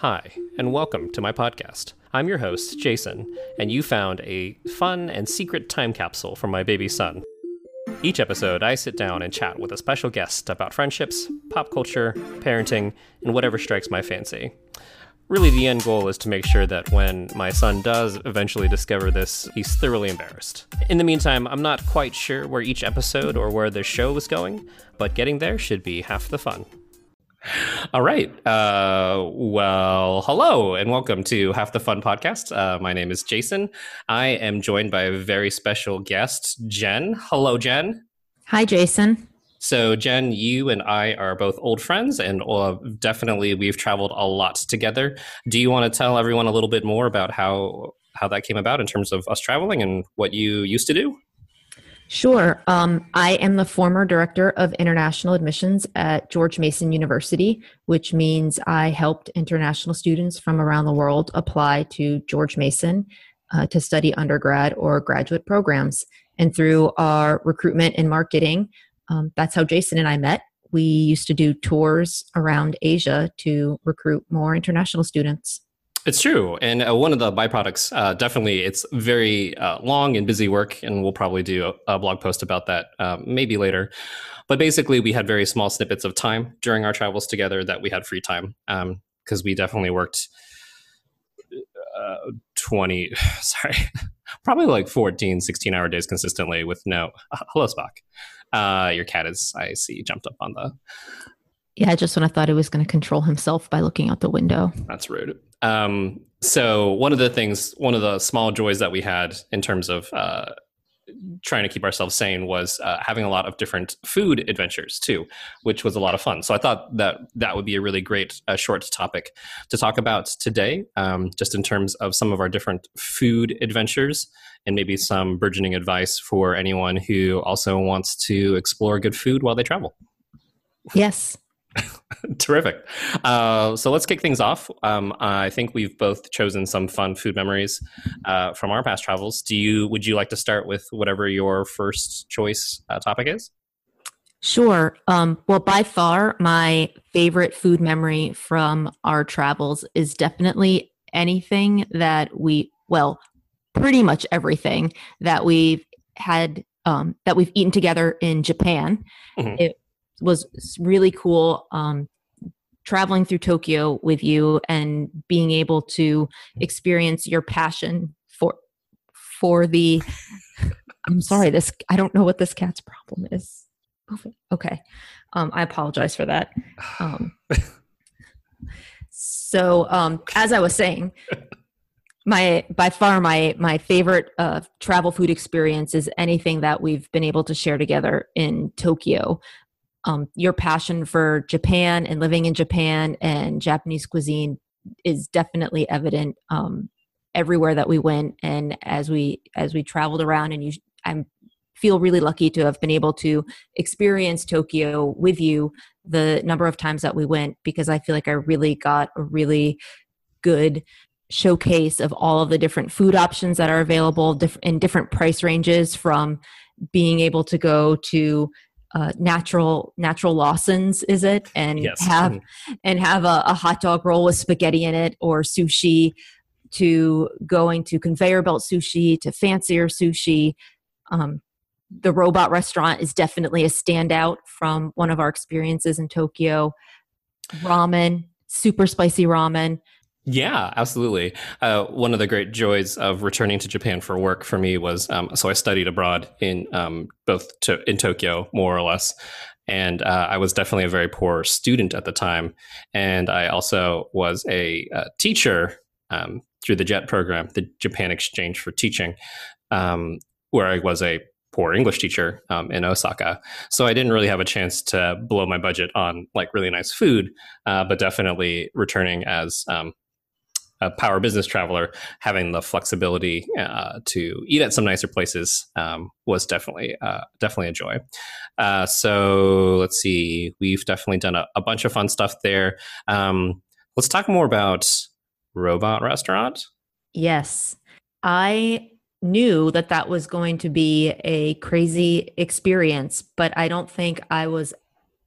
Hi, and welcome to my podcast. I'm your host, Jason, and you found a fun and secret time capsule for my baby son. Each episode, I sit down and chat with a special guest about friendships, pop culture, parenting, and whatever strikes my fancy. Really, the end goal is to make sure that when my son does eventually discover this, he's thoroughly embarrassed. In the meantime, I'm not quite sure where each episode or where the show is going, but getting there should be half the fun. All right. Uh, well, hello and welcome to Half the Fun podcast. Uh, my name is Jason. I am joined by a very special guest, Jen. Hello, Jen. Hi, Jason. So, Jen, you and I are both old friends, and uh, definitely we've traveled a lot together. Do you want to tell everyone a little bit more about how how that came about in terms of us traveling and what you used to do? Sure. Um, I am the former director of international admissions at George Mason University, which means I helped international students from around the world apply to George Mason uh, to study undergrad or graduate programs. And through our recruitment and marketing, um, that's how Jason and I met. We used to do tours around Asia to recruit more international students. It's true, and uh, one of the byproducts, uh, definitely, it's very uh, long and busy work, and we'll probably do a, a blog post about that um, maybe later. But basically, we had very small snippets of time during our travels together that we had free time because um, we definitely worked uh, 20, sorry, probably like 14, 16 hour days consistently with no, hello, Spock. Uh, your cat is, I see, jumped up on the yeah, just when I thought he was going to control himself by looking out the window. That's rude. Um, so one of the things, one of the small joys that we had in terms of uh, trying to keep ourselves sane was uh, having a lot of different food adventures too, which was a lot of fun. So I thought that that would be a really great uh, short topic to talk about today, um, just in terms of some of our different food adventures and maybe some burgeoning advice for anyone who also wants to explore good food while they travel. Yes, Terrific. Uh, so let's kick things off. Um, I think we've both chosen some fun food memories uh, from our past travels. Do you? Would you like to start with whatever your first choice uh, topic is? Sure. Um, well, by far, my favorite food memory from our travels is definitely anything that we, well, pretty much everything that we've had um, that we've eaten together in Japan. Mm-hmm. It was really cool um, traveling through Tokyo with you and being able to experience your passion for for the I'm sorry this I don't know what this cat's problem is. Okay. Um, I apologize for that. Um, so um, as I was saying, my by far my my favorite uh, travel food experience is anything that we've been able to share together in Tokyo um, your passion for Japan and living in Japan and Japanese cuisine is definitely evident um, everywhere that we went. And as we as we traveled around and you i feel really lucky to have been able to experience Tokyo with you the number of times that we went because I feel like I really got a really good showcase of all of the different food options that are available in different price ranges from being able to go to uh, natural natural Lawson's is it and yes. have mm-hmm. and have a, a, hot dog roll with spaghetti in it or sushi to going to conveyor belt sushi to fancier sushi um, the robot restaurant is definitely a standout from one of our experiences in tokyo ramen super spicy ramen yeah, absolutely. Uh, one of the great joys of returning to Japan for work for me was um, so I studied abroad in um, both to, in Tokyo, more or less, and uh, I was definitely a very poor student at the time, and I also was a, a teacher um, through the JET program, the Japan Exchange for Teaching, um, where I was a poor English teacher um, in Osaka. So I didn't really have a chance to blow my budget on like really nice food, uh, but definitely returning as um, a power business traveler, having the flexibility uh, to eat at some nicer places um, was definitely uh, definitely a joy. Uh, so let's see, we've definitely done a, a bunch of fun stuff there. Um, let's talk more about Robot Restaurant. Yes, I knew that that was going to be a crazy experience, but I don't think I was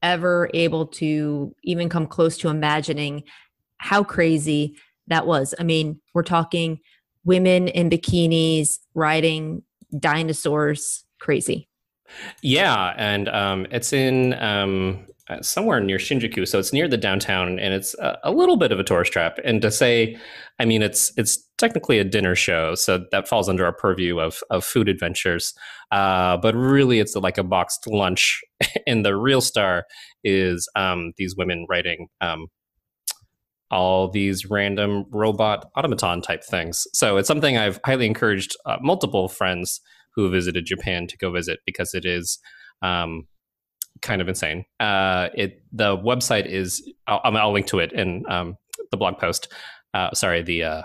ever able to even come close to imagining how crazy that was. I mean, we're talking women in bikinis riding dinosaurs, crazy. Yeah, and um, it's in um, uh, somewhere near Shinjuku, so it's near the downtown, and it's a, a, little bit of a tourist trap. And to say, I mean, it's it's technically a dinner show, so that falls under our purview of of food adventures. Uh, but really, it's like a boxed lunch, and the real star is um, these women writing um, all these random robot automaton type things. So it's something I've highly encouraged uh, multiple friends who visited Japan to go visit because it is um, kind of insane. Uh, it the website is I'll, I'll link to it in um, the blog post. Uh, sorry, the uh,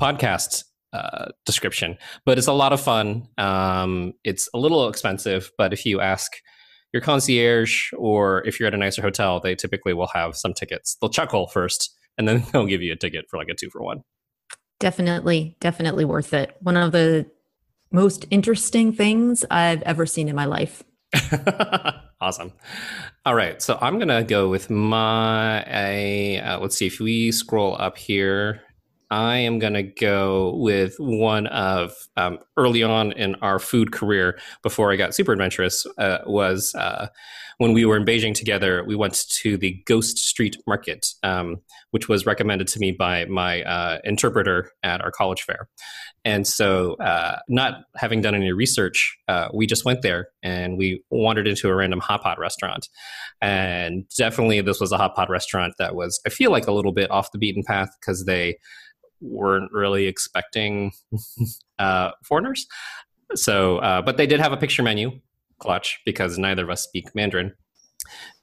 podcast uh, description, but it's a lot of fun. Um, it's a little expensive, but if you ask your concierge or if you're at a nicer hotel, they typically will have some tickets. They'll chuckle first, and then they'll give you a ticket for like a two for one. Definitely, definitely worth it. One of the most interesting things I've ever seen in my life. awesome. All right. So I'm going to go with my, uh, let's see if we scroll up here. I am going to go with one of um, early on in our food career before I got super adventurous uh, was uh, when we were in Beijing together. We went to the Ghost Street Market, um, which was recommended to me by my uh, interpreter at our college fair. And so, uh, not having done any research, uh, we just went there and we wandered into a random hot pot restaurant. And definitely, this was a hot pot restaurant that was, I feel like, a little bit off the beaten path because they weren't really expecting uh, foreigners. So, uh, but they did have a picture menu, clutch, because neither of us speak Mandarin.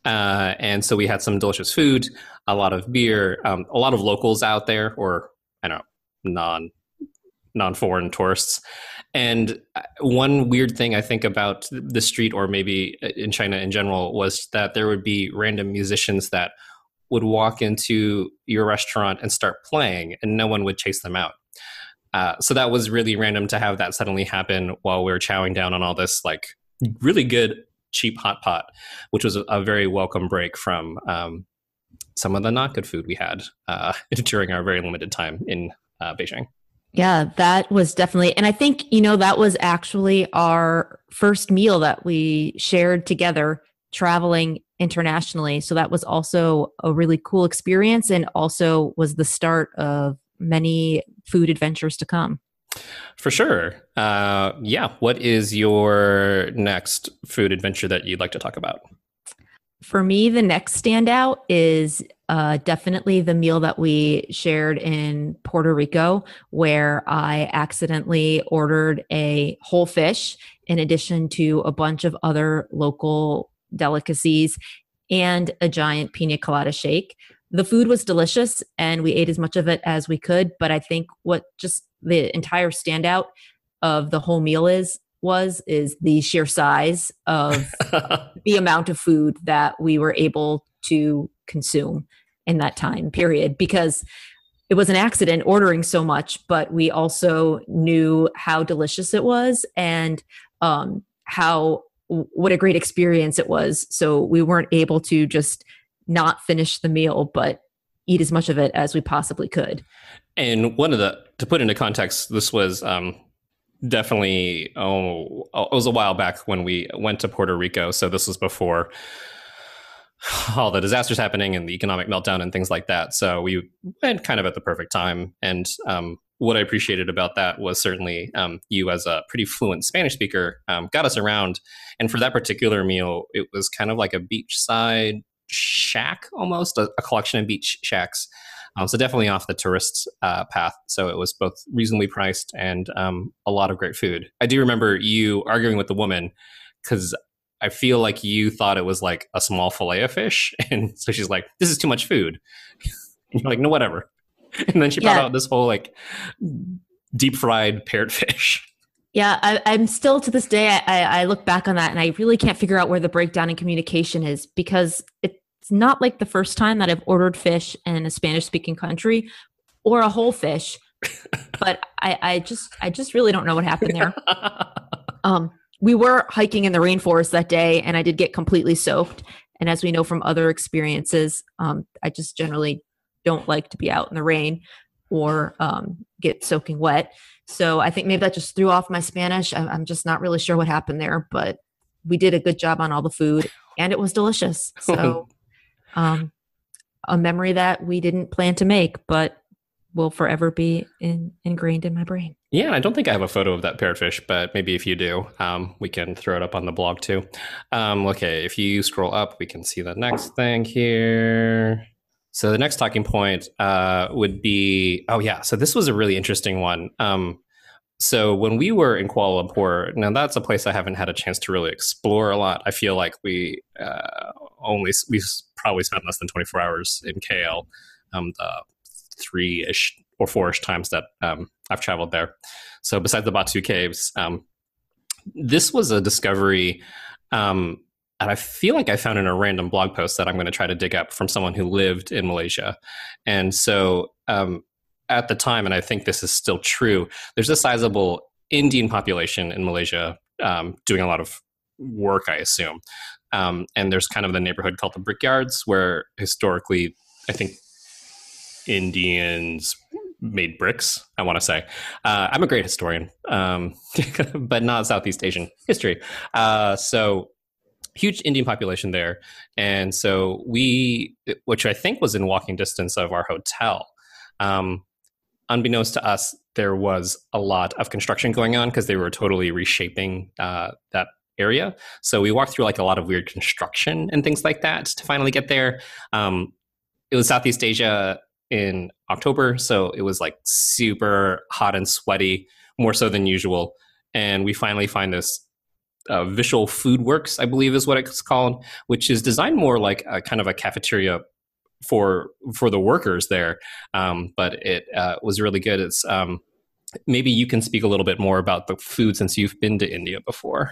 Uh, and so we had some delicious food, a lot of beer, um, a lot of locals out there, or I don't know, non non-foreign tourists. And uh, one weird thing I think about the street, or maybe uh, in China in general, was that there would be random musicians that would walk into your restaurant and start playing, and no one would chase them out. Uh, so that was really random to have that suddenly happen while we were chowing down on all this like really good cheap hot pot, which was a, very welcome break from um, some of the not good food we had uh, during our very limited time in uh, Beijing. Yeah, that was definitely, and I think, you know, that was actually our first meal that we shared together traveling internationally. So that was also a really cool experience and also was the start of many food adventures to come. For sure. Uh, yeah. What is your next food adventure that you'd like to talk about? For me, the next standout is uh, definitely the meal that we shared in Puerto Rico, where I accidentally ordered a whole fish in addition to a bunch of other local delicacies and a giant pina colada shake. The food was delicious and we ate as much of it as we could. But I think what just the entire standout of the whole meal is was is the sheer size of the amount of food that we were able to consume in that time period because it was an accident ordering so much but we also knew how delicious it was and um, how what a great experience it was. So we weren't able to just not finish the meal but eat as much of it as we possibly could. And one of the to put into context this was um, definitely oh it was a while back when we went to Puerto Rico. So this was before all the disasters happening and the economic meltdown and things like that. So we went kind of at the perfect time. And um, what I appreciated about that was certainly um, you as a pretty fluent Spanish speaker um, got us around and for that particular meal it was kind of like a beachside shack almost a, a collection of beach shacks um, so definitely off the tourist uh, path. So it was both reasonably priced and um, a lot of great food. I do remember you arguing with the woman because I feel like you thought it was like a small fillet of fish, and so she's like, "This is too much food." and you're like, "No, whatever." And then she brought out this whole like deep fried parrot fish. Yeah, I, am still to this day. I, I look back on that and I really can't figure out where the breakdown in communication is because it's not like the first time that I've ordered fish in a Spanish speaking country or a whole fish. but I, I just I just really don't know what happened there. Um, we were hiking in the rainforest that day and I did get completely soaked. And as we know from other experiences, um, I just generally don't like to be out in the rain or um, get soaking wet. So I think maybe that just threw off my Spanish. I'm, I'm just not really sure what happened there, but we did a good job on all the food and it was delicious. So um, a memory that we didn't plan to make, but will forever be in, ingrained in my brain. Yeah, I don't think I have a photo of that parrotfish, but maybe if you do, um, we can throw it up on the blog too. Um, okay, if you scroll up, we can see the next thing here. So the next talking point uh, would be oh yeah, so this was a really interesting one. Um, so when we were in Kuala Lumpur, now that's a place I haven't had a chance to really explore a lot. I feel like we uh, only we probably spent less than 24 hours in KL, um, the three ish or four ish times that um, I've traveled there. So besides the Batu caves, um, this was a discovery. Um, and I feel like I found in a random blog post that I'm going to try to dig up from someone who lived in Malaysia. And so um, at the time, and I think this is still true, there's a sizable Indian population in Malaysia um, doing a lot of work, I assume. Um, and there's kind of the neighborhood called the Brickyards, where historically, I think Indians made bricks. I want to say uh, I'm a great historian, um, but not Southeast Asian history. Uh, so huge Indian population there, and so we, which I think was in walking distance of our hotel. Um, unbeknownst to us, there was a lot of construction going on because they were totally reshaping uh, that area. So we walked through like a lot of weird construction and things like that to finally get there. Um, it was Southeast Asia in October, so it was like super hot and sweaty, more so than usual. And we finally find this uh, Vishal Food Works, I believe is what it's called, which is designed more like a kind of a cafeteria for for the workers there. Um, but it uh, was really good. It's um, maybe you can speak a little bit more about the food since you've been to India before.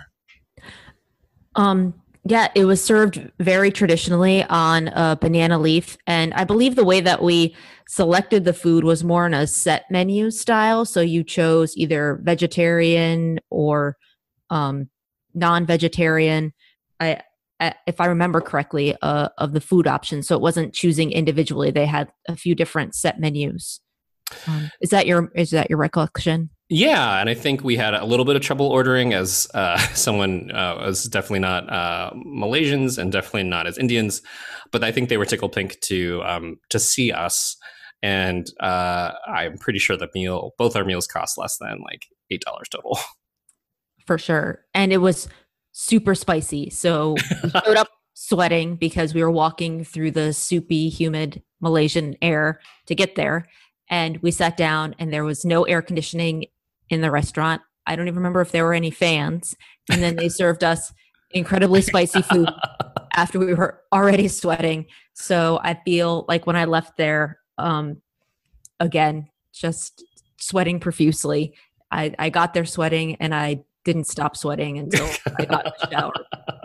Um, yeah, it was served very traditionally on a banana leaf. And I believe the way that we selected the food was more in a set menu style. So you chose either vegetarian or um, non vegetarian. I, if I remember correctly, uh, of the food options. So it wasn't choosing individually. They had a few different set menus. Um, is that your is that your recollection? Yeah, and I think we had a little bit of trouble ordering as uh, someone uh, was definitely not uh, Malaysians and definitely not as Indians, but I think they were tickled pink to um, to see us, and uh, I'm pretty sure the meal, both our meals, cost less than like eight dollars total. For sure, and it was super spicy. So we showed up sweating because we were walking through the soupy, humid Malaysian air to get there. And we sat down, and there was no air conditioning in the restaurant. I don't even remember if there were any fans. And then they served us incredibly spicy food after we were already sweating. So I feel like when I left there, um, again, just sweating profusely. I, I got there sweating and I didn't stop sweating until I got a shower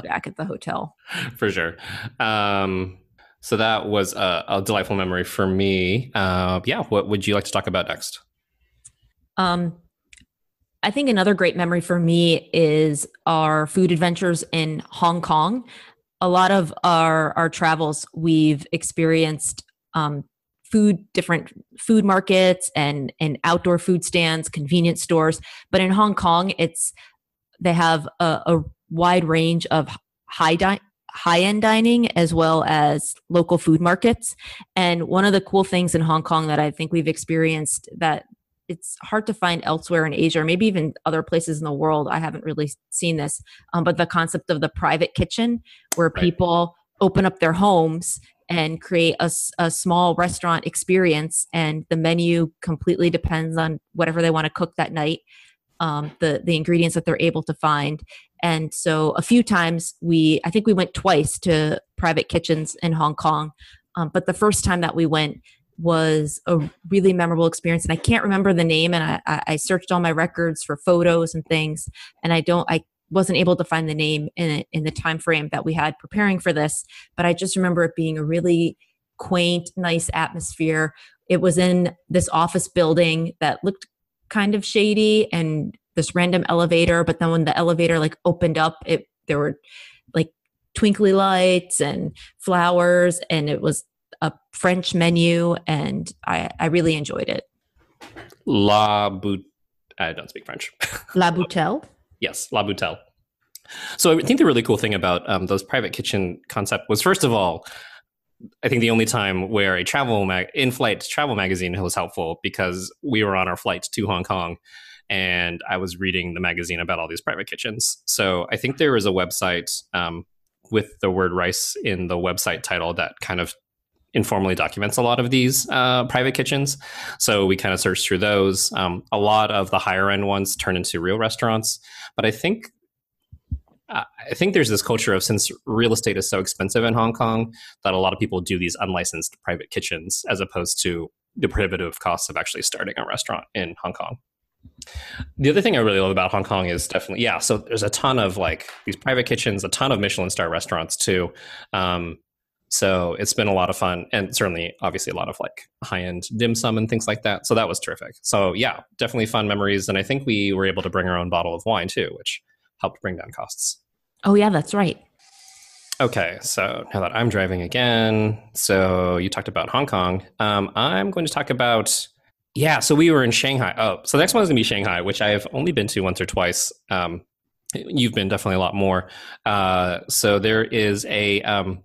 back at the hotel. For sure. Um, so that was a, a, delightful memory for me. Uh, yeah, what would you like to talk about next? Um, I think another great memory for me is our food adventures in Hong Kong. A lot of our our travels, we've experienced um, food, different food markets and and outdoor food stands, convenience stores. But in Hong Kong, it's they have a, a wide range of high di- high end dining as well as local food markets. And one of the cool things in Hong Kong that I think we've experienced that it's hard to find elsewhere in Asia or maybe even other places in the world. I haven't really seen this, um, but the concept of the private kitchen where right. people open up their homes and create a, a small restaurant experience and the menu completely depends on whatever they want to cook that night um, the the ingredients that they're able to find. And so a few times we i think we went twice to private kitchens in hong kong. Um, but the first time that we went was a really memorable experience. And i can't remember the name and I, I searched all my records for photos and things and i don't i wasn't able to find the name in in the time frame that we had preparing for this. But i just remember it being a really quaint nice atmosphere. It was in this office building that looked kind of shady and this random elevator but then when the elevator like opened up it there were like twinkly lights and flowers and it was a French menu, and I, I really enjoyed it. La Bout. I don't speak French. La Boutelle. yes, La Boutelle. So I think the really cool thing about um, those private kitchen concept was, first of all, I think the only time where a travel mag- in-flight travel magazine was helpful because we were on our flight to Hong Kong, and I was reading the magazine about all these private kitchens. So I think there is a website um, with the word rice in the website title that kind of informally documents a lot of these uh, private kitchens. So we kind of searched through those. Um, a lot of the higher end ones turn into real restaurants, but I think I think there's this culture of since real estate is so expensive in Hong Kong that a lot of people do these unlicensed private kitchens as opposed to the prohibitive costs of actually starting a restaurant in Hong Kong. The other thing I really love about Hong Kong is definitely yeah. So there's a ton of like these private kitchens, a ton of Michelin star restaurants too. Um, so it's been a lot of fun, and certainly, obviously, a lot of like high end dim sum and things like that. So that was terrific. So yeah, definitely fun memories, and I think we were able to bring our own bottle of wine too, which helped bring down costs. Oh yeah, that's right. Okay, so now that I'm driving again, so you talked about Hong Kong. Um, I'm going to talk about yeah. So we were in Shanghai. Oh, so the next one is going to be Shanghai, which I've only been to once or twice. Um, you've been definitely a lot more. Uh, so there is a, um,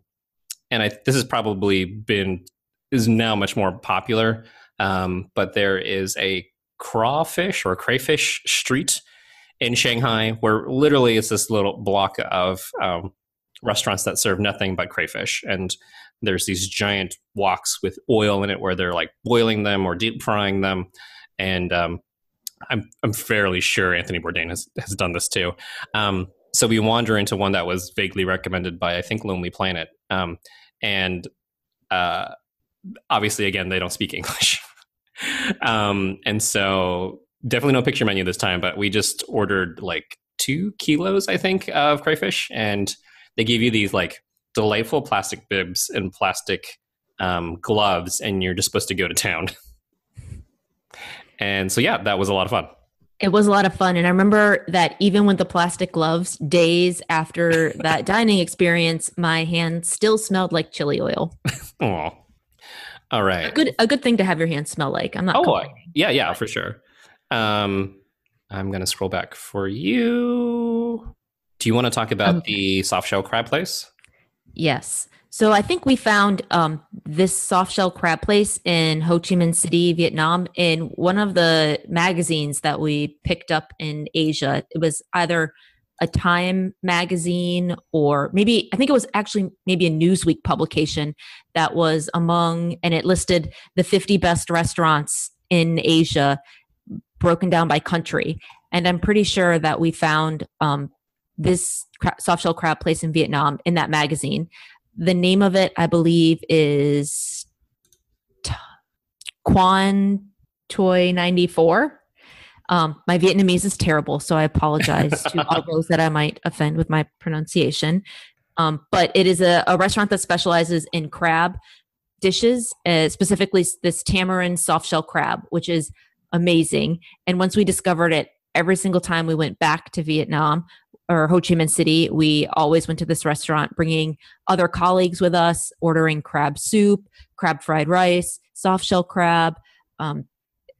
and I this has probably been is now much more popular. Um, but there is a crawfish or crayfish street in Shanghai, where literally it's this little block of um, restaurants that serve nothing but crayfish, and there's these giant woks with oil in it where they're like boiling them or deep frying them, and um, I'm I'm fairly sure Anthony Bourdain has has done this too. Um, so we wander into one that was vaguely recommended by I think Lonely Planet, um, and uh, obviously again they don't speak English. um, and so definitely no picture menu this time, but we just ordered like two kilos, I think, of crayfish, and they give you these like delightful plastic bibs and plastic um, gloves, and you're just supposed to go to town. and so, yeah, that was a lot of fun. It was a lot of fun. And I remember that even with the plastic gloves, days after that dining experience, my hands still smelled like chili oil. Oh, all right. A good, a good thing to have your hands smell like. I'm not. Oh, yeah, yeah, for sure. Um, I'm going to scroll back for you. Do you want to talk about um, the soft shell crab place? Yes. So I think we found um, this soft shell crab place in Ho Chi Minh City, Vietnam, in one of the magazines that we picked up in Asia. It was either a Time magazine or maybe I think it was actually maybe a Newsweek publication that was among and it listed the 50 best restaurants in Asia broken down by country. And I'm pretty sure that we found um, this cra- soft shell crab place in Vietnam in that magazine. The name of it, I believe, is T- Quan Toy 94. Um, my Vietnamese is terrible, so I apologize to all those that I might offend with my pronunciation. Um, but it is a, a, restaurant that specializes in crab dishes, uh, specifically this tamarind soft shell crab, which is amazing. And once we discovered it, every single time we went back to Vietnam or Ho Chi Minh City, we always went to this restaurant, bringing other colleagues with us, ordering crab soup, crab fried rice, soft shell crab, um,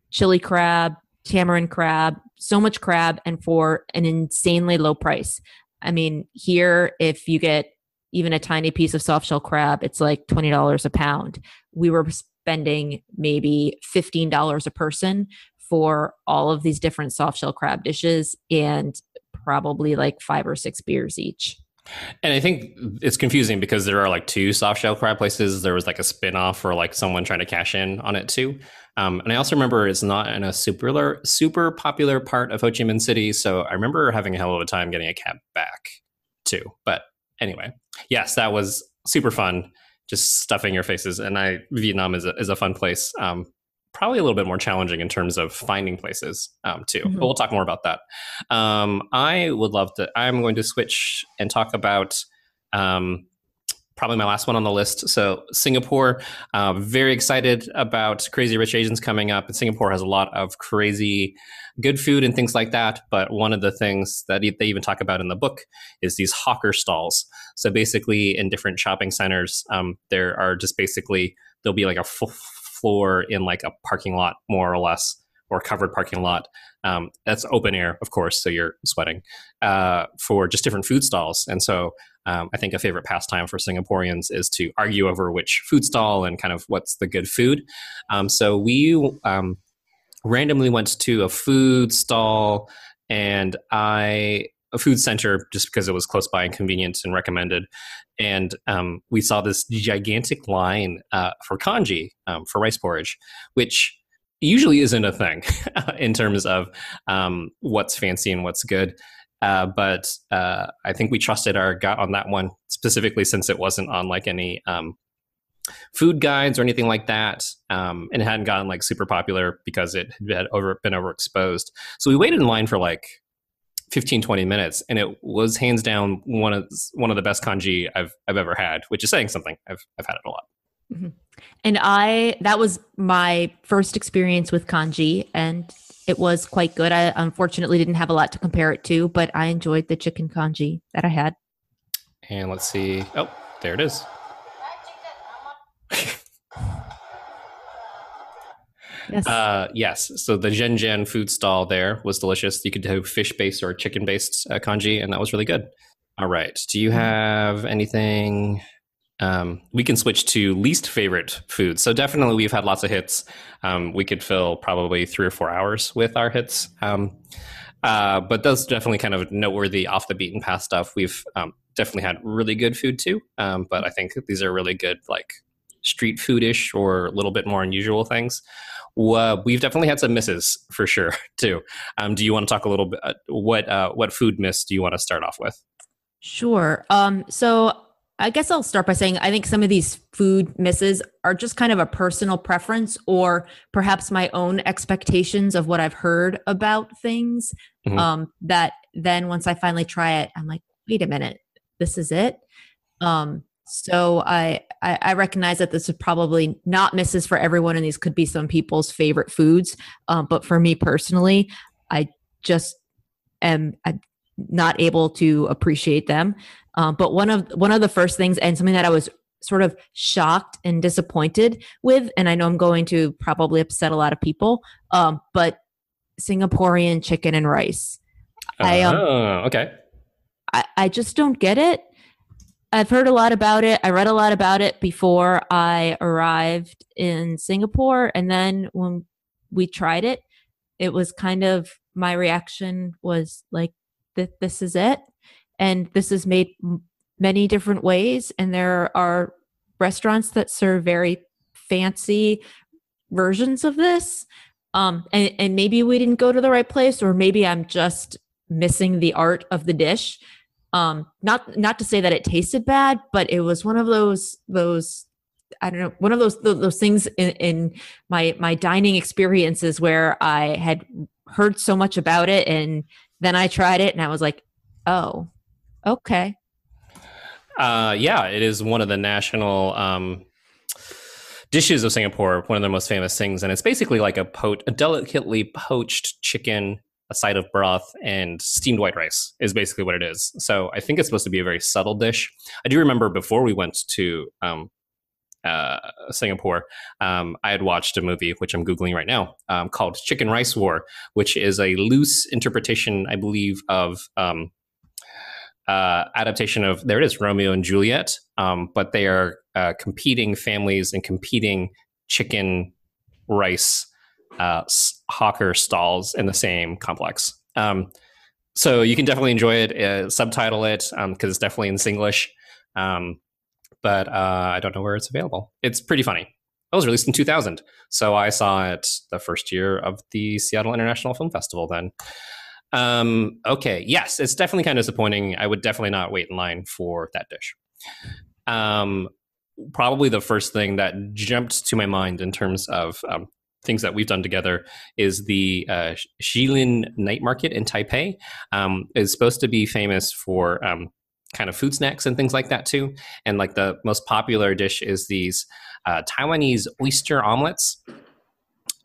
chili crab, tamarind crab, so much crab, and for an insanely low price. I mean, here, if you get even a tiny piece of soft shell crab, it's like $20 a pound. We were spending maybe $15 a person for all of these different soft shell crab dishes and probably like five or six beers each. And I think it's confusing because there are like two soft shell crab places. There was like a spin-off or like someone trying to cash in on it too. Um, and I also remember it's not in a super super popular part of Ho Chi Minh City. So I remember having a hell of a time getting a cab back too. But anyway, yes, that was super fun just stuffing your faces. And I Vietnam is a, is a fun place. Um, probably a little bit more challenging in terms of finding places um, too. Mm-hmm. But we'll talk more about that. Um, I would love to. I'm going to switch and talk about um, probably my last one on the list. So Singapore, uh, very excited about Crazy Rich Asians coming up. And Singapore has a lot of crazy good food and things like that. But one of the things that they even talk about in the book is these hawker stalls. So basically, in different shopping centers, um, there are just basically there'll be like a full floor in like a parking lot, more or less, or covered parking lot. Um, that's open air, of course, so you're sweating uh, for just different food stalls. And so um, I think a favorite pastime for Singaporeans is to argue over which food stall and kind of what's the good food. Um, so we um, randomly went to a food stall and I a food center just because it was close by and convenient and recommended. And um, we saw this gigantic line uh, for congee um, for rice porridge, which usually isn't a thing in terms of um, what's fancy and what's good. Uh, but uh, I think we trusted our gut on that one specifically since it wasn't on like any um, food guides or anything like that, um, and it hadn't gotten like super popular because it had over been overexposed. So we waited in line for like 15 20 minutes and it was hands down one of one of the best congee I've I've ever had which is saying something I've I've had it a lot mm-hmm. and I that was my first experience with congee, and it was quite good I unfortunately didn't have a lot to compare it to but I enjoyed the chicken congee that I had and let's see oh there it is Yes. Uh, yes. So the Zhen Zhen food stall there was delicious. You could do fish based or chicken based uh, congee, and that was really good. All right. Do you mm-hmm. have anything? Um, we can switch to least favorite foods. So definitely, we've had lots of hits. Um, we could fill probably three or four hours with our hits. Um, uh, but those definitely kind of noteworthy off the beaten path stuff. We've um, definitely had really good food too. Um, but I think these are really good, like street foodish or a little bit more unusual things. We've definitely had some misses for sure too. Um, do you want to talk a little bit? Uh, what uh, what food miss do you want to start off with? Sure. So I guess I'll start by saying I think some of these food misses are just kind of a personal preference or perhaps my own expectations of what I've heard about things. Mm-hmm. Um, that then once I finally try it, I'm like, wait a minute, this is it. Um, so I, I, I recognize that this is probably not misses for everyone, and these could be some people's favorite foods. Um, but for me personally, I just am I'm not able to appreciate them. Um, but one of one of the first things, and something that I was sort of shocked and disappointed with, and I know I'm going to probably upset a lot of people, um, but Singaporean chicken and rice. Uh, I um, oh, okay. I, I just don't get it. I've heard a lot about it. I read a lot about it before I arrived in Singapore. And then when we tried it, it was kind of my reaction was like, this is it. And this is made many different ways. And there are restaurants that serve very fancy versions of this. Um, and, and maybe we didn't go to the right place, or maybe I'm just missing the art of the dish um not not to say that it tasted bad but it was one of those those I don't know one of those those things in, in my my dining experiences where I had heard so much about it and then I tried it and I was like, oh, okay. Uh, yeah, it is one of the national um, dishes of Singapore. One of the most famous things, and it's basically like a, po- a delicately poached chicken a side of broth and steamed white rice is basically what it is. So I think it's supposed to be a very subtle dish. I do remember before we went to um, uh, Singapore, um, I had watched a movie, which I'm Googling right now, um, called Chicken Rice War, which is a loose interpretation, I believe, of um, uh, adaptation of, there it is, Romeo and Juliet. Um, but they are uh, competing families and competing chicken rice uh, hawker stalls in the same complex. Um, so you can definitely enjoy it, uh, subtitle it because um, it's definitely in Singlish. Um, but uh, I don't know where it's available. It's pretty funny. It was released in 2000, so I saw it the first year of the Seattle International Film Festival. Then, um, okay, yes, it's definitely kind of disappointing. I would definitely not wait in line for that dish. Um, probably the first thing that jumped to my mind in terms of um, things that we've done together is the uh, Shilin Night Market in Taipei. Um, is supposed to be famous for um, kind of food snacks and things like that too. And like the most popular dish is these uh, Taiwanese oyster omelets.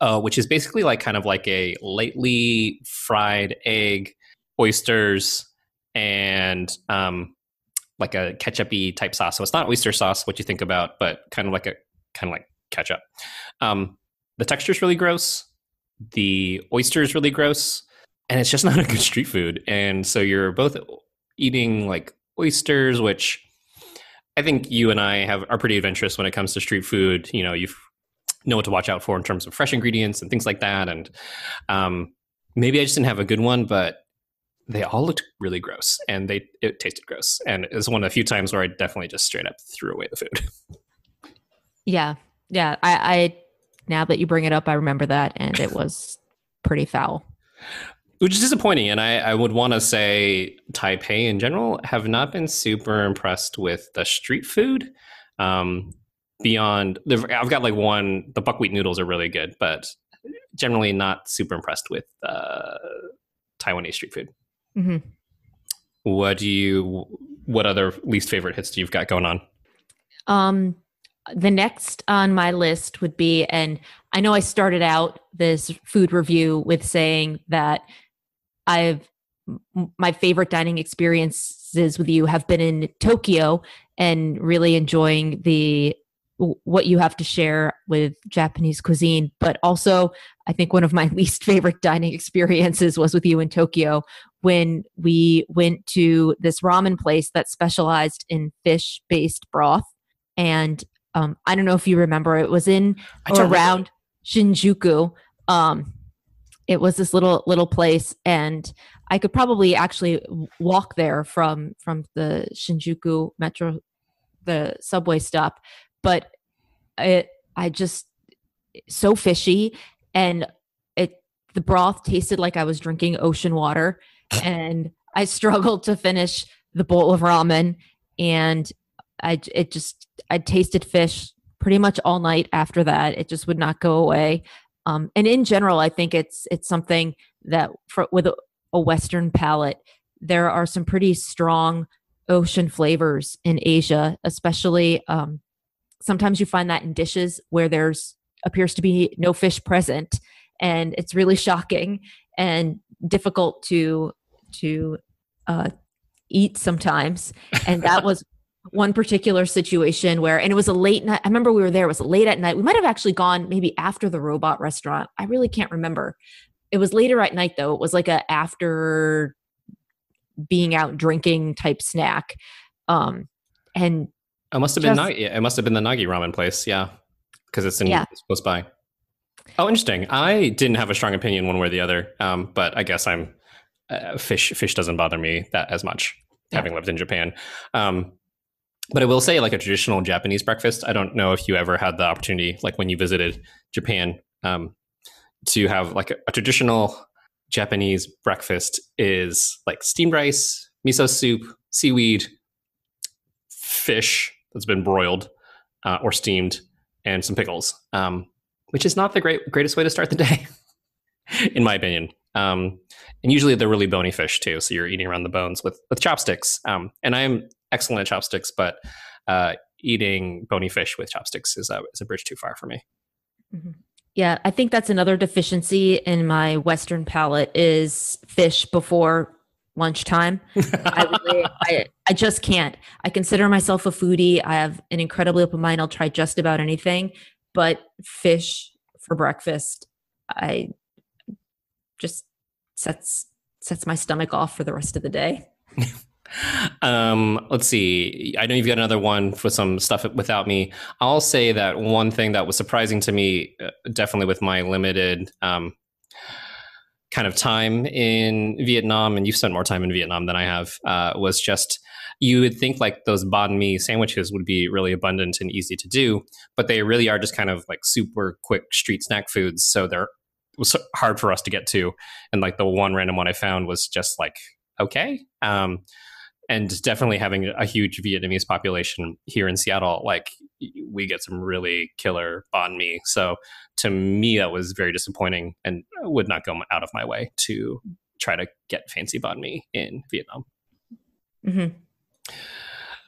Uh, which is basically like kind of like a lightly fried egg, oysters, and um, like a ketchupy type sauce. So it's not oyster sauce, what you think about, but kind of like a kind of like ketchup. Um, the texture is really gross. The oyster is really gross, and it's just not a good street food. And so you're both eating like oysters, which I think you and I have are pretty adventurous when it comes to street food. You know, you know what to watch out for in terms of fresh ingredients and things like that. And um, maybe I just didn't have a good one, but they all looked really gross and they it tasted gross. And it was one of the few times where I definitely just straight up threw away the food. Yeah, yeah. I, I now that you bring it up, I remember that, and it was pretty foul which is disappointing. And I, I would want to say Taipei in general have not been super impressed with the street food. Um, beyond, I've got like one, the buckwheat noodles are really good, but generally not super impressed with uh, Taiwanese street food. Mm-hmm. What do you? What other least favorite hits do you've got going on? Um, the next on my list would be, and I know I started out this food review with saying that I've my favorite dining experiences with you have been in Tokyo and really enjoying the what you have to share with Japanese cuisine. But also, I think one of my least favorite dining experiences was with you in Tokyo when we went to this ramen place that specialized in fish based broth. And um, I don't know if you remember, it was in or around Shinjuku. Um, it was this little little place and i could probably actually walk there from from the shinjuku metro the subway stop but it i just so fishy and it the broth tasted like i was drinking ocean water and i struggled to finish the bowl of ramen and i it just i tasted fish pretty much all night after that. It just would not go away um, and in general, I think it's it's something that for, with a, a Western palate, there are some pretty strong ocean flavors in Asia, especially um, sometimes you find that in dishes where there's appears to be no fish present, and it's really shocking and difficult to to uh, eat sometimes. And that was one particular situation where, and it was a late night. I remember we were there. It was late at night. We might have actually gone maybe after the robot restaurant. I really can't remember. It was later at night though. It was like a after being out drinking type snack. Um, and it must have just, been Nagi. It must have been the Nagi ramen place. Yeah, because it's in yeah. it's close by. Oh, interesting. I didn't have a strong opinion one way or the other, um, but I guess I'm uh, fish. Fish doesn't bother me that as much, having lived in Japan. Um, but I will say, like a traditional Japanese breakfast, I don't know if you ever had the opportunity, like when you visited Japan, um, to have like a, a, traditional Japanese breakfast is like steamed rice, miso soup, seaweed, fish that's been broiled uh, or steamed, and some pickles, um, which is not the great greatest way to start the day, in my opinion. Um, and usually they're really bony fish too, so you're eating around the bones with with chopsticks. Um, and I'm excellent at chopsticks, but uh, eating bony fish with chopsticks is a, is a bridge too far for me. Mm-hmm. Yeah, I think that's another deficiency in my Western palate is fish before lunchtime. I, really, I, I just can't. I consider myself a foodie. I have an incredibly open mind. I'll try just about anything, but fish for breakfast, I just sets sets my stomach off for the rest of the day. Um, let's see. I know you've got another one for some stuff without me. I'll say that one thing that was surprising to me, uh, definitely with my limited um, kind of time in Vietnam, and you've spent more time in Vietnam than I have, uh, was just you would think like those banh mi sandwiches would be really abundant and easy to do, but they really are just kind of like super quick street snack foods. So they're was hard for us to get to, and like the one random one I found was just like okay. Um, and definitely having a huge Vietnamese population here in Seattle, like we get some really killer banh mi. So to me, that was very disappointing, and would not go out of my way to try to get fancy banh mi in Vietnam. Mm-hmm.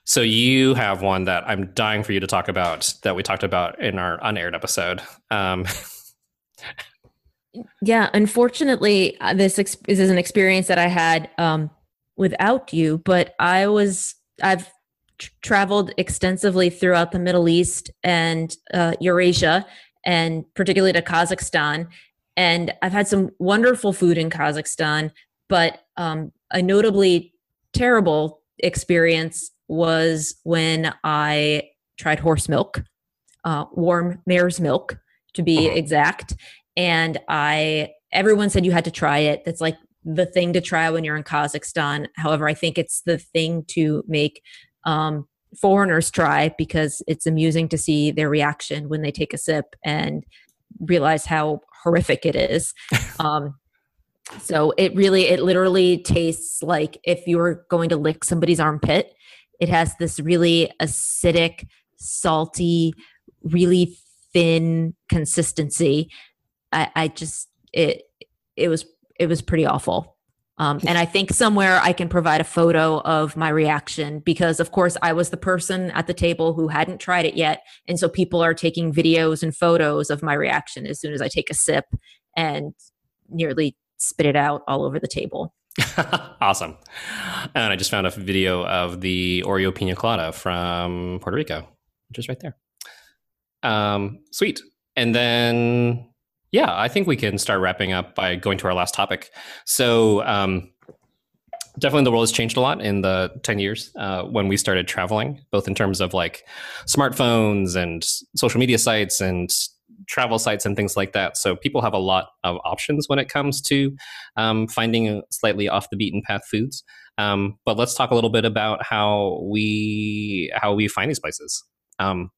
So you have one that I'm dying for you to talk about that we talked about in our unaired episode. Um, yeah, unfortunately, uh, this ex- is an experience that I had um, without you, but I was I've tr- traveled extensively throughout the Middle East and uh, Eurasia, and particularly to Kazakhstan. And I've had some wonderful food in Kazakhstan, but um, a notably terrible experience was when I tried horse milk, uh, warm mare's milk to be exact. And I, everyone said you had to try it. That's like the thing to try when you're in Kazakhstan. However, I think it's the thing to make um, foreigners try because it's amusing to see their reaction when they take a sip and realize how horrific it is. Um, so it really, it literally tastes like if you were going to lick somebody's armpit. It has this really acidic, salty, really thin consistency. I, I just it it was it was pretty awful. Um, and I think somewhere I can provide a photo of my reaction because, of course, I was the person at the table who hadn't tried it yet. And so people are taking videos and photos of my reaction as soon as I take a sip and nearly spit it out all over the table. awesome. And I just found a video of the Oreo pina colada from Puerto Rico, which is right there. Um, sweet. And then, yeah, I think we can start wrapping up by going to our last topic. So, um, definitely the world has changed a lot in the 10 years uh, when we started traveling, both in terms of like smartphones and social media sites and travel sites and things like that. So people have a lot of options when it comes to um, finding slightly off the beaten path foods. Um, but let's talk a little bit about how we how we find these places. Um,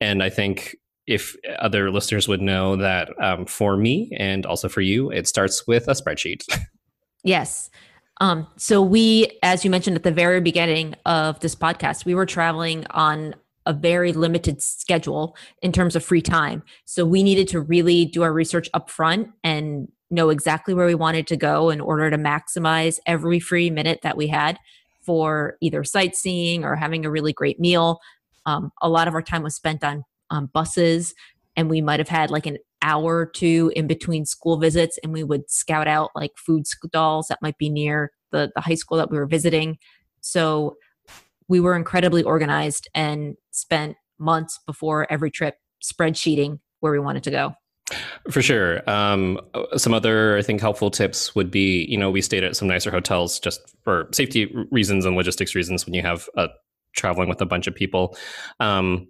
and I think if other listeners would know that um, for me and also for you, it starts with a spreadsheet. yes. Um, so we, as you mentioned at the very beginning of this podcast, we were traveling on a very limited schedule in terms of free time. So we needed to really do our research up front and know exactly where we wanted to go in order to maximize every free minute that we had for either sightseeing or having a really great meal. Um, a lot of our time was spent on um, buses, and we might have had like an hour or two in between school visits, and we would scout out like food stalls that might be near the, the high school that we were visiting. So we were incredibly organized and spent months before every trip spreadsheeting where we wanted to go. For sure. Um, some other, I think, helpful tips would be, you know, we stayed at some nicer hotels just for safety reasons and logistics reasons when you have a, traveling with a bunch of people. Um,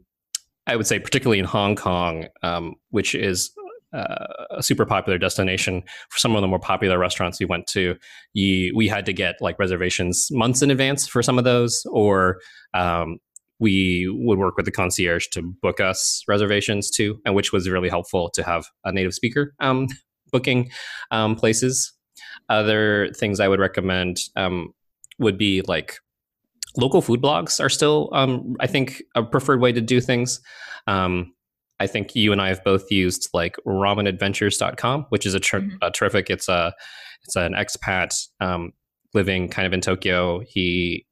I would say, particularly in Hong Kong, um, which is uh, a super popular destination for some of the more popular restaurants we went to. You, we had to get like reservations months in advance for some of those, or um, we would work with the concierge to book us reservations too, and which was really helpful to have a native speaker um, booking um, places. Other things I would recommend um, would be like local food blogs are still, um, I think, a preferred way to do things. Um, I think you and I have both used like ramenadventures.com, which is a, ter- mm-hmm. a terrific. It's a it's an expat um, living kind of in Tokyo. He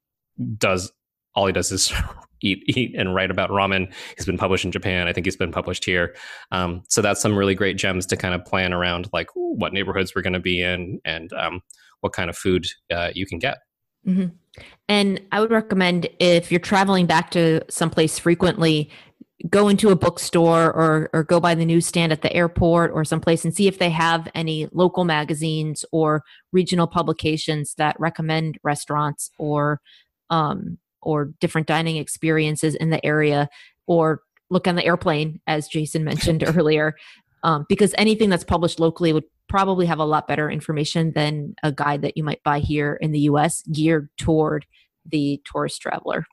does all he does is eat eat and write about ramen. He's been published in Japan. I think he's been published here. Um, so that's some really great gems to kind of plan around, like what neighborhoods we're going to be in and um, what kind of food uh, you can get. Mm-hmm. And I would recommend if you're traveling back to someplace frequently, go into a bookstore or or go by the newsstand at the airport or someplace and see if they have any local magazines or regional publications that recommend restaurants or um, or different dining experiences in the area or look on the airplane as jason mentioned earlier um, because anything that's published locally would probably have a lot better information than a guide that you might buy here in the us geared toward the tourist traveler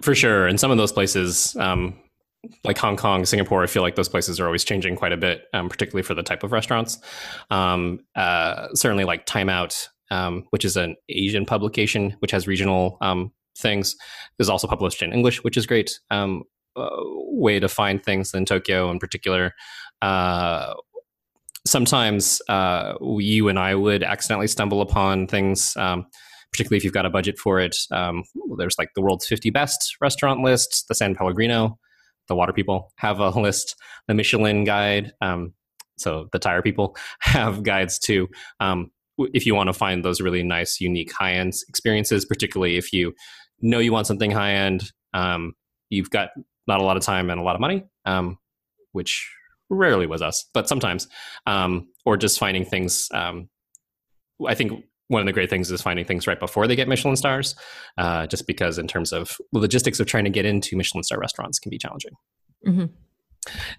for sure and some of those places um, like Hong Kong, Singapore, I feel like those places are always changing quite a bit, um, particularly for the type of restaurants. Um, uh, certainly, like Time Out, um, which is an Asian publication which has regional um, things, is also published in English, which is great. Uh, way to find things in Tokyo, in particular. Uh, sometimes uh, you and I would accidentally stumble upon things um, particularly if you've got a budget for it. Um, there's like the world's 50 best restaurant list, the San Pellegrino the water people have a list. The Michelin guide, um, so the tire people have guides too. Um, if you want to find those really nice, unique, high end experiences, particularly if you know you want something high end, um, you've got not a lot of time and a lot of money, um, which rarely was us, but sometimes, um, or just finding things. Um, I think one of the great things is finding things right before they get Michelin stars, uh, just because in terms of the logistics of trying to get into Michelin star restaurants can be challenging. Mm-hmm.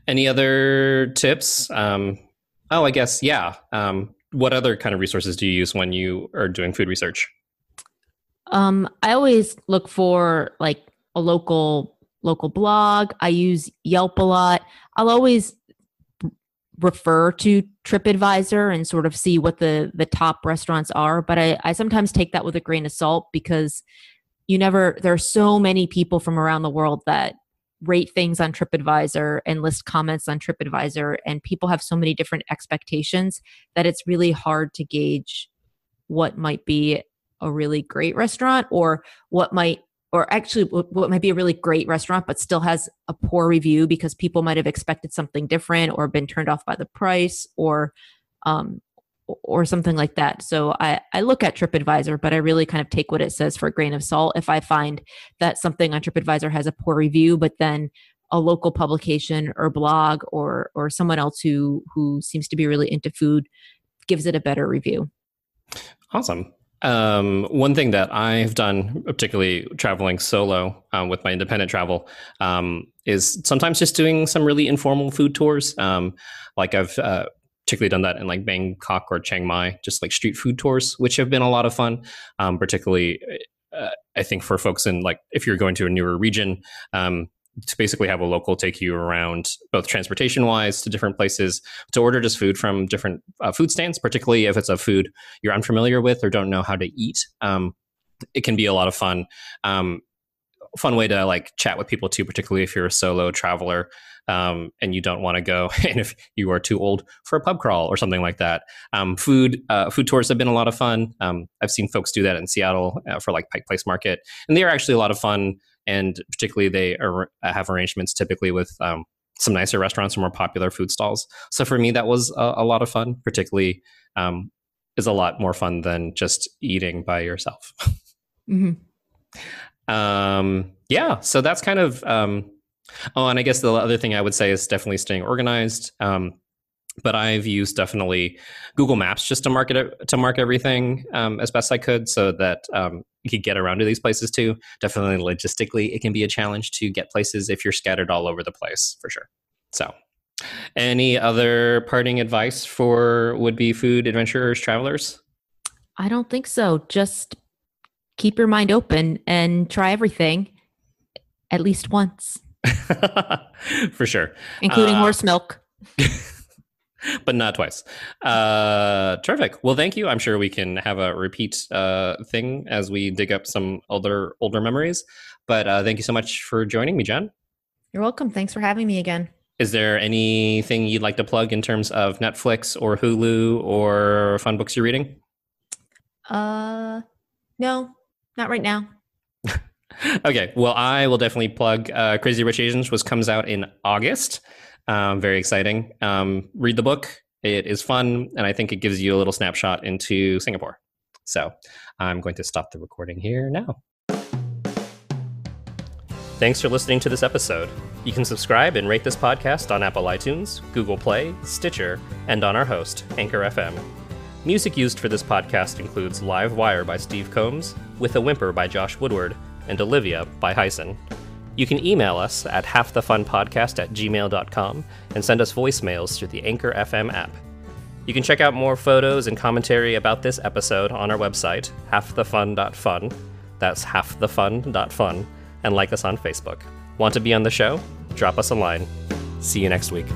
Any other tips? Um, oh, I guess yeah. Um, what other kind of resources do you use when you are doing food research? Um, I always look for like a local local blog. I use Yelp a lot. I'll always refer to TripAdvisor and sort of see what the the top restaurants are, but I, I sometimes take that with a grain of salt because you never there are so many people from around the world that rate things on TripAdvisor and list comments on TripAdvisor and people have so many different expectations that it's really hard to gauge what might be a really great restaurant or what might or actually what might be a really great restaurant but still has a poor review because people might have expected something different or been turned off by the price or um, or something like that. So I, I look at TripAdvisor, but I really kind of take what it says for a grain of salt. If I find that something on TripAdvisor has a poor review, but then a local publication or blog or or someone else who who seems to be really into food gives it a better review. Awesome. Um, one thing that I've done, particularly traveling solo um, with my independent travel, um, is sometimes just doing some really informal food tours. Um, like I've uh, particularly done that in like Bangkok or Chiang Mai, just like street food tours, which have been a lot of fun. Um, particularly, uh, I think for folks in like if you're going to a newer region, um, to basically have a local take you around both transportation wise to different places to order just food from different uh, food stands, particularly if it's a food you're unfamiliar with or don't know how to eat. Um, it can be a lot of fun. Um, fun way to like chat with people too, particularly if you're a solo traveler um, and you don't want to go, and if you are too old for a pub crawl or something like that. Um, food uh, food tours have been a lot of fun. Um, I've seen folks do that in Seattle uh, for like Pike Place Market, and they are actually a lot of fun and particularly they are, have arrangements typically with um, some nicer restaurants or more popular food stalls. So for me, that was a, a lot of fun. Particularly, um, is a lot more fun than just eating by yourself. mm-hmm. um, yeah, so that's kind of. Um, oh, and I guess the other thing I would say is definitely staying organized. But I've used definitely Google Maps just to market it, to mark everything um, as best I could, so that um, you could get around to these places too. Definitely logistically, it can be a challenge to get places if you're scattered all over the place for sure. So, any other parting advice for would-be food adventurers, travelers? I don't think so. Just keep your mind open and try everything at least once. for sure, including uh, horse milk. but not twice. Uh, terrific. Well, thank you. I'm sure we can have a repeat uh, thing as we dig up some older older memories. But uh, thank you so much for joining me, Jen. You're welcome. Thanks for having me again. Is there anything you'd like to plug in terms of Netflix or Hulu or fun books you're reading? Uh, no, not right now. okay. Well, I will definitely plug uh, Crazy Rich Asians, which comes out in August. Um, very exciting. Um, read the book. It is fun, and I think it gives you a little snapshot into Singapore. So I'm going to stop the recording here now. Thanks for listening to this episode. You can subscribe and rate this podcast on Apple iTunes, Google Play, Stitcher, and on our host, Anchor FM. Music used for this podcast includes Live Wire by Steve Combs, With a Whimper by Josh Woodward, and Olivia by Hyson. You can email us at halfthefunpodcast at gmail.com and send us voicemails through the Anchor FM app. You can check out more photos and commentary about this episode on our website, halfthefun.fun. That's halfthefun.fun, and like us on Facebook. Want to be on the show? Drop us a line. See you next week.